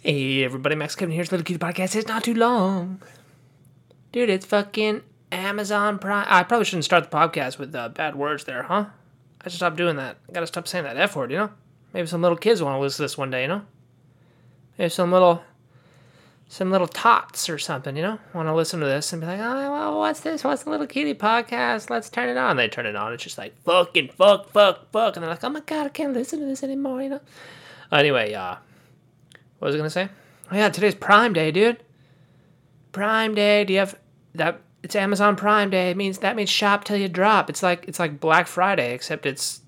Hey everybody, Max Kevin here's Little Cutie Podcast. It's not too long. Dude, it's fucking Amazon Prime. I probably shouldn't start the podcast with uh, bad words there, huh? I should stop doing that. I gotta stop saying that F word, you know? Maybe some little kids want to listen to this one day, you know? Maybe some little, some little tots or something, you know? Want to listen to this and be like, oh, well, what's this? What's the Little Cutie Podcast? Let's turn it on. They turn it on. It's just like, fucking fuck, fuck, fuck. And they're like, oh my god, I can't listen to this anymore, you know? Anyway, uh, what was I gonna say? Oh yeah, today's Prime Day, dude. Prime Day. Do you have that? It's Amazon Prime Day. It means that means shop till you drop. It's like it's like Black Friday, except it's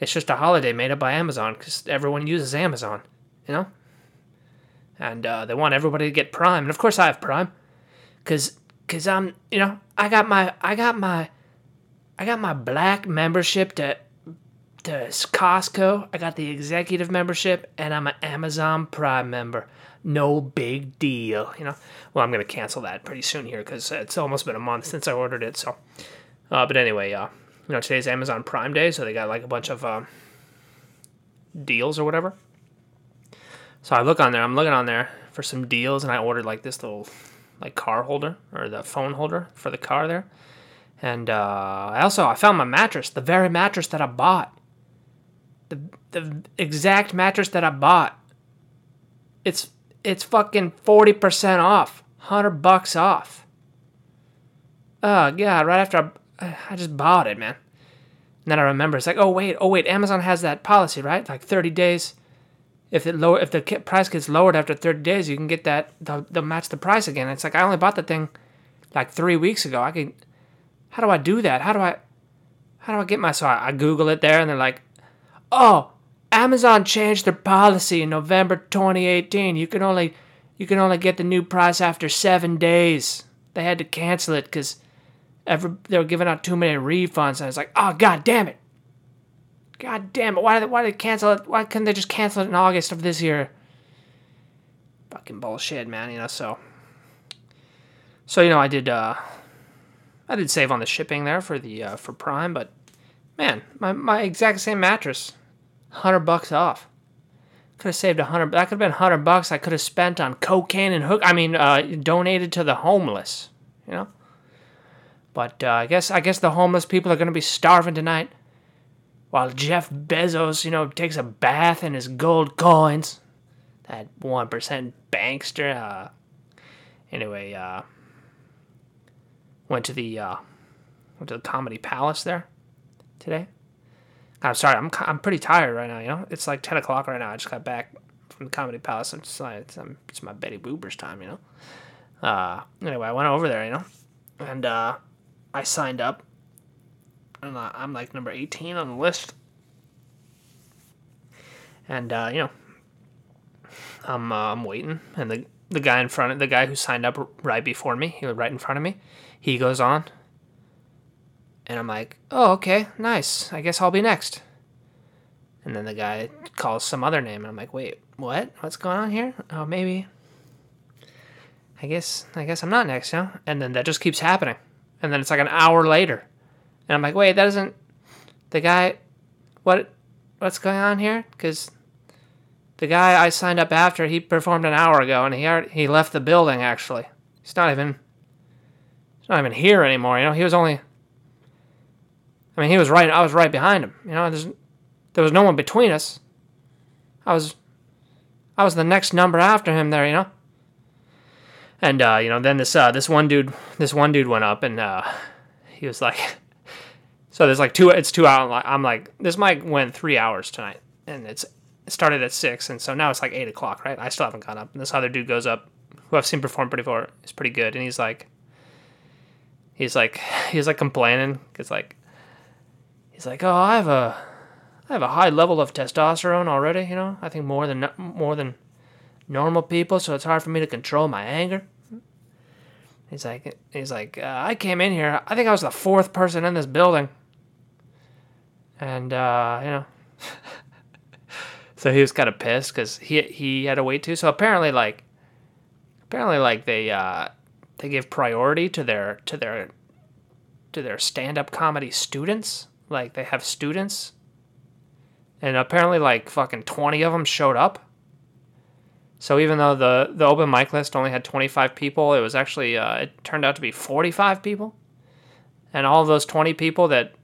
it's just a holiday made up by Amazon because everyone uses Amazon, you know. And uh, they want everybody to get Prime, and of course I have Prime, cause cause I'm you know I got my I got my I got my black membership to to Costco. I got the executive membership, and I'm an Amazon Prime member. No big deal, you know. Well, I'm gonna cancel that pretty soon here because it's almost been a month since I ordered it. So, uh, but anyway, uh, you know, today's Amazon Prime Day, so they got like a bunch of uh, deals or whatever. So I look on there. I'm looking on there for some deals, and I ordered like this little like car holder or the phone holder for the car there. And uh, I also I found my mattress, the very mattress that I bought the the exact mattress that I bought. It's it's fucking forty percent off, hundred bucks off. Oh god! Right after I, I just bought it, man. And then I remember it's like, oh wait, oh wait, Amazon has that policy, right? Like thirty days. If it lower, if the price gets lowered after thirty days, you can get that they'll, they'll match the price again. It's like I only bought the thing like three weeks ago. I can. How do I do that? How do I? How do I get my? So I, I Google it there, and they're like, oh, Amazon changed their policy in November 2018. You can only you can only get the new price after seven days. They had to cancel it because every they were giving out too many refunds. And I was like, oh god damn it, god damn it! Why did they, why did cancel it? Why couldn't they just cancel it in August of this year? Fucking bullshit, man. You know so. So you know I did uh, I did save on the shipping there for the uh, for Prime, but man, my my exact same mattress hundred bucks off. Could have saved a hundred. That could have been hundred bucks I could have spent on cocaine and hook. I mean, uh, donated to the homeless. You know. But uh, I guess I guess the homeless people are gonna be starving tonight, while Jeff Bezos, you know, takes a bath in his gold coins. That one percent bankster. Uh, anyway, uh, went to the uh, went to the Comedy Palace there today. I'm sorry, I'm I'm pretty tired right now. You know, it's like ten o'clock right now. I just got back from the Comedy Palace. It's like it's, it's my Betty Boober's time. You know. Uh, anyway, I went over there. You know, and uh, I signed up. And I'm like number 18 on the list. And uh, you know, I'm uh, I'm waiting, and the the guy in front of the guy who signed up right before me, he was right in front of me. He goes on, and I'm like, oh, okay, nice. I guess I'll be next. And then the guy calls some other name, and I'm like, wait, what? What's going on here? Oh, maybe. I guess I guess I'm not next, you know? And then that just keeps happening. And then it's like an hour later. And I'm like, wait, that isn't the guy what what's going on here? Cuz the guy I signed up after, he performed an hour ago and he already, he left the building actually. He's not even he's not even here anymore, you know? He was only I mean, he was right. I was right behind him. You know, there was no one between us. I was, I was the next number after him there. You know. And uh, you know, then this uh, this one dude, this one dude went up and uh, he was like, so there's like two. It's two hours. I'm like, this might went three hours tonight, and it's it started at six, and so now it's like eight o'clock, right? I still haven't gone up. And this other dude goes up, who I've seen perform pretty far. It's pretty good, and he's like, he's like, he's like complaining because like he's like, "Oh, I have a, I have a high level of testosterone already. You know, I think more than more than normal people, so it's hard for me to control my anger." He's like, he's like, uh, I came in here. I think I was the fourth person in this building, and uh, you know, so he was kind of pissed because he he had to wait too. So apparently, like, apparently, like they uh, they give priority to their to their to their stand up comedy students like they have students, and apparently like fucking twenty of them showed up. So even though the the open mic list only had 25 people, it was actually uh, it turned out to be 45 people, and all of those 20 people that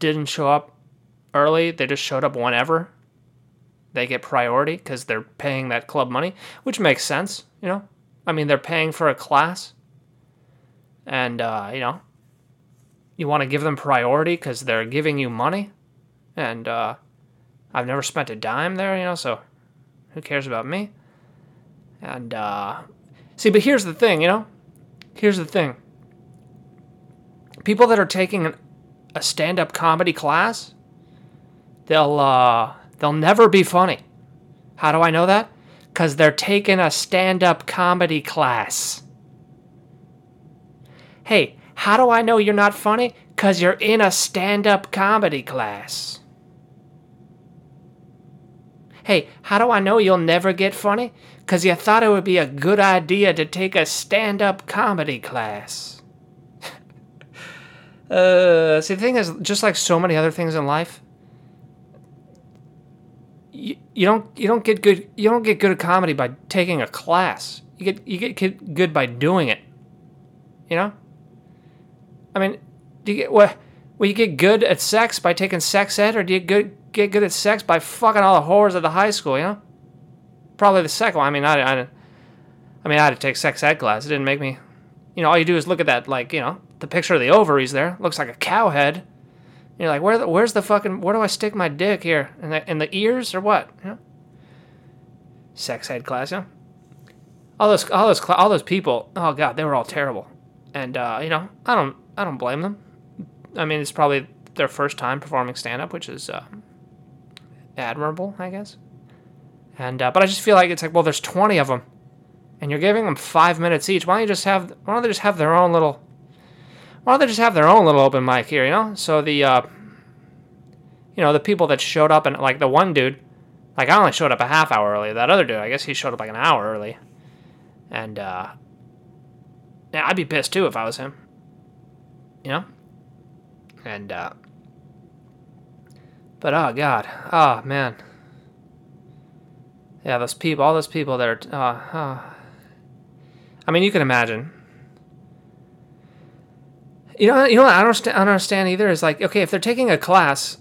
didn't show up early, they just showed up whenever. They get priority because they're paying that club money, which makes sense, you know. I mean, they're paying for a class, and uh, you know, you want to give them priority because they're giving you money, and uh, I've never spent a dime there, you know, so who cares about me? And uh, see, but here's the thing, you know, here's the thing. People that are taking a stand-up comedy class, they'll uh, they'll never be funny. How do I know that? Because they're taking a stand-up comedy class. Hey, how do I know you're not funny? Because you're in a stand-up comedy class. Hey, how do I know you'll never get funny? Because you thought it would be a good idea to take a stand up comedy class. uh, see, the thing is, just like so many other things in life, you, you don't you don't get good you don't get good at comedy by taking a class. You get you get good by doing it. You know. I mean, do you get what? Well, you get good at sex by taking sex ed, or do you good get good at sex by fucking all the whores at the high school, you know? Probably the second one. I mean, I, I, I mean, I had to take sex ed class. It didn't make me, you know, all you do is look at that, like, you know, the picture of the ovaries there. Looks like a cow head. You're like, where, the, where's the fucking, where do I stick my dick here? In the, in the ears or what? You know? Sex ed class, you know? All those, all those, all those people. Oh god, they were all terrible. And uh, you know, I don't, I don't blame them. I mean, it's probably their first time performing stand up, which is uh, admirable, I guess. And uh, but I just feel like it's like, well, there's 20 of them, and you're giving them five minutes each. Why don't you just have? Why don't they just have their own little? Why don't they just have their own little open mic here? You know, so the, uh, you know, the people that showed up and like the one dude, like I only showed up a half hour early. That other dude, I guess he showed up like an hour early, and uh, yeah, I'd be pissed too if I was him. You know, and uh, but oh god, oh man. Yeah, those people, all those people that are. Uh, uh, I mean, you can imagine. You know, you know what I don't, I don't understand either is like, okay, if they're taking a class,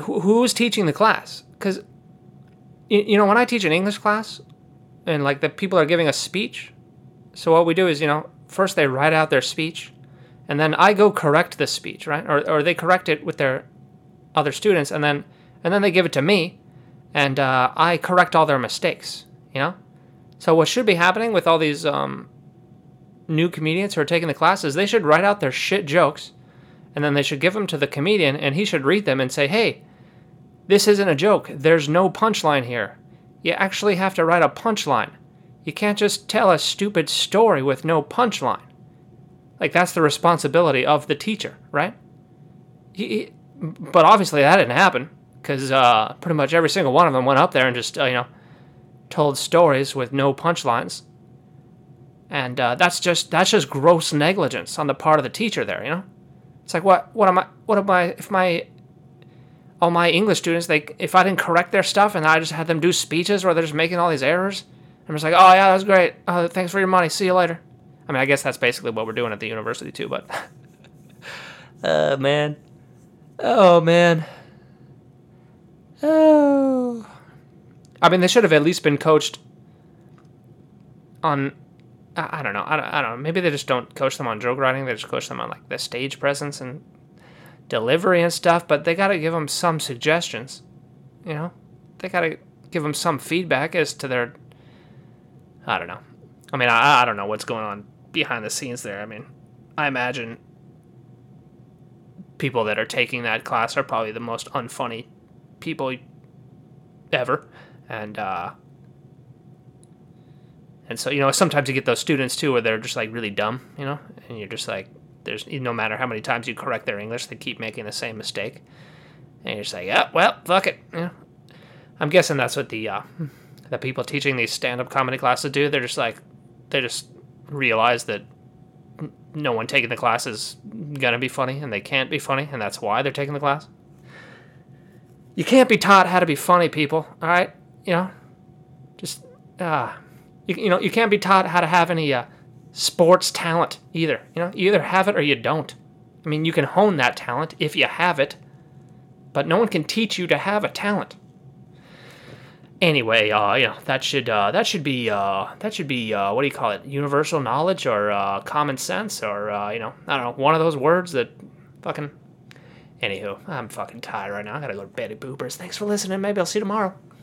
who's teaching the class? Because, you, you know, when I teach an English class, and like the people are giving a speech, so what we do is, you know, first they write out their speech, and then I go correct the speech, right? Or, or they correct it with their other students, and then and then they give it to me, and uh, I correct all their mistakes. You know, so what should be happening with all these um, new comedians who are taking the classes? They should write out their shit jokes, and then they should give them to the comedian, and he should read them and say, "Hey, this isn't a joke. There's no punchline here. You actually have to write a punchline. You can't just tell a stupid story with no punchline." Like that's the responsibility of the teacher, right? He, he, but obviously that didn't happen because uh, pretty much every single one of them went up there and just uh, you know told stories with no punchlines, and uh, that's just that's just gross negligence on the part of the teacher there. You know, it's like what what am I what am I if my all my English students they if I didn't correct their stuff and I just had them do speeches where they're just making all these errors, I'm just like oh yeah that was great oh, thanks for your money see you later. I mean, I guess that's basically what we're doing at the university too, but. uh, man. Oh, man. Oh. I mean, they should have at least been coached on. I, I don't know. I don't, I don't know. Maybe they just don't coach them on joke writing. They just coach them on like the stage presence and delivery and stuff. But they got to give them some suggestions. You know, they got to give them some feedback as to their. I don't know. I mean, I, I don't know what's going on behind the scenes there. I mean, I imagine people that are taking that class are probably the most unfunny people ever, and uh, and so you know sometimes you get those students too where they're just like really dumb, you know, and you're just like there's no matter how many times you correct their English, they keep making the same mistake, and you're just like, yeah, well, fuck it. I'm guessing that's what the uh, the people teaching these stand up comedy classes do. They're just like they just realize that no one taking the class is gonna be funny and they can't be funny and that's why they're taking the class. You can't be taught how to be funny, people, alright? you know, just uh, you, you know, you can't be taught how to have any uh, sports talent either. You know, you either have it or you don't. I mean, you can hone that talent if you have it, but no one can teach you to have a talent. Anyway, uh, you know that should uh, that should be uh, that should be uh, what do you call it? Universal knowledge or uh, common sense or uh, you know I don't know one of those words that fucking. Anywho, I'm fucking tired right now. I gotta go to bed, boopers. Thanks for listening. Maybe I'll see you tomorrow.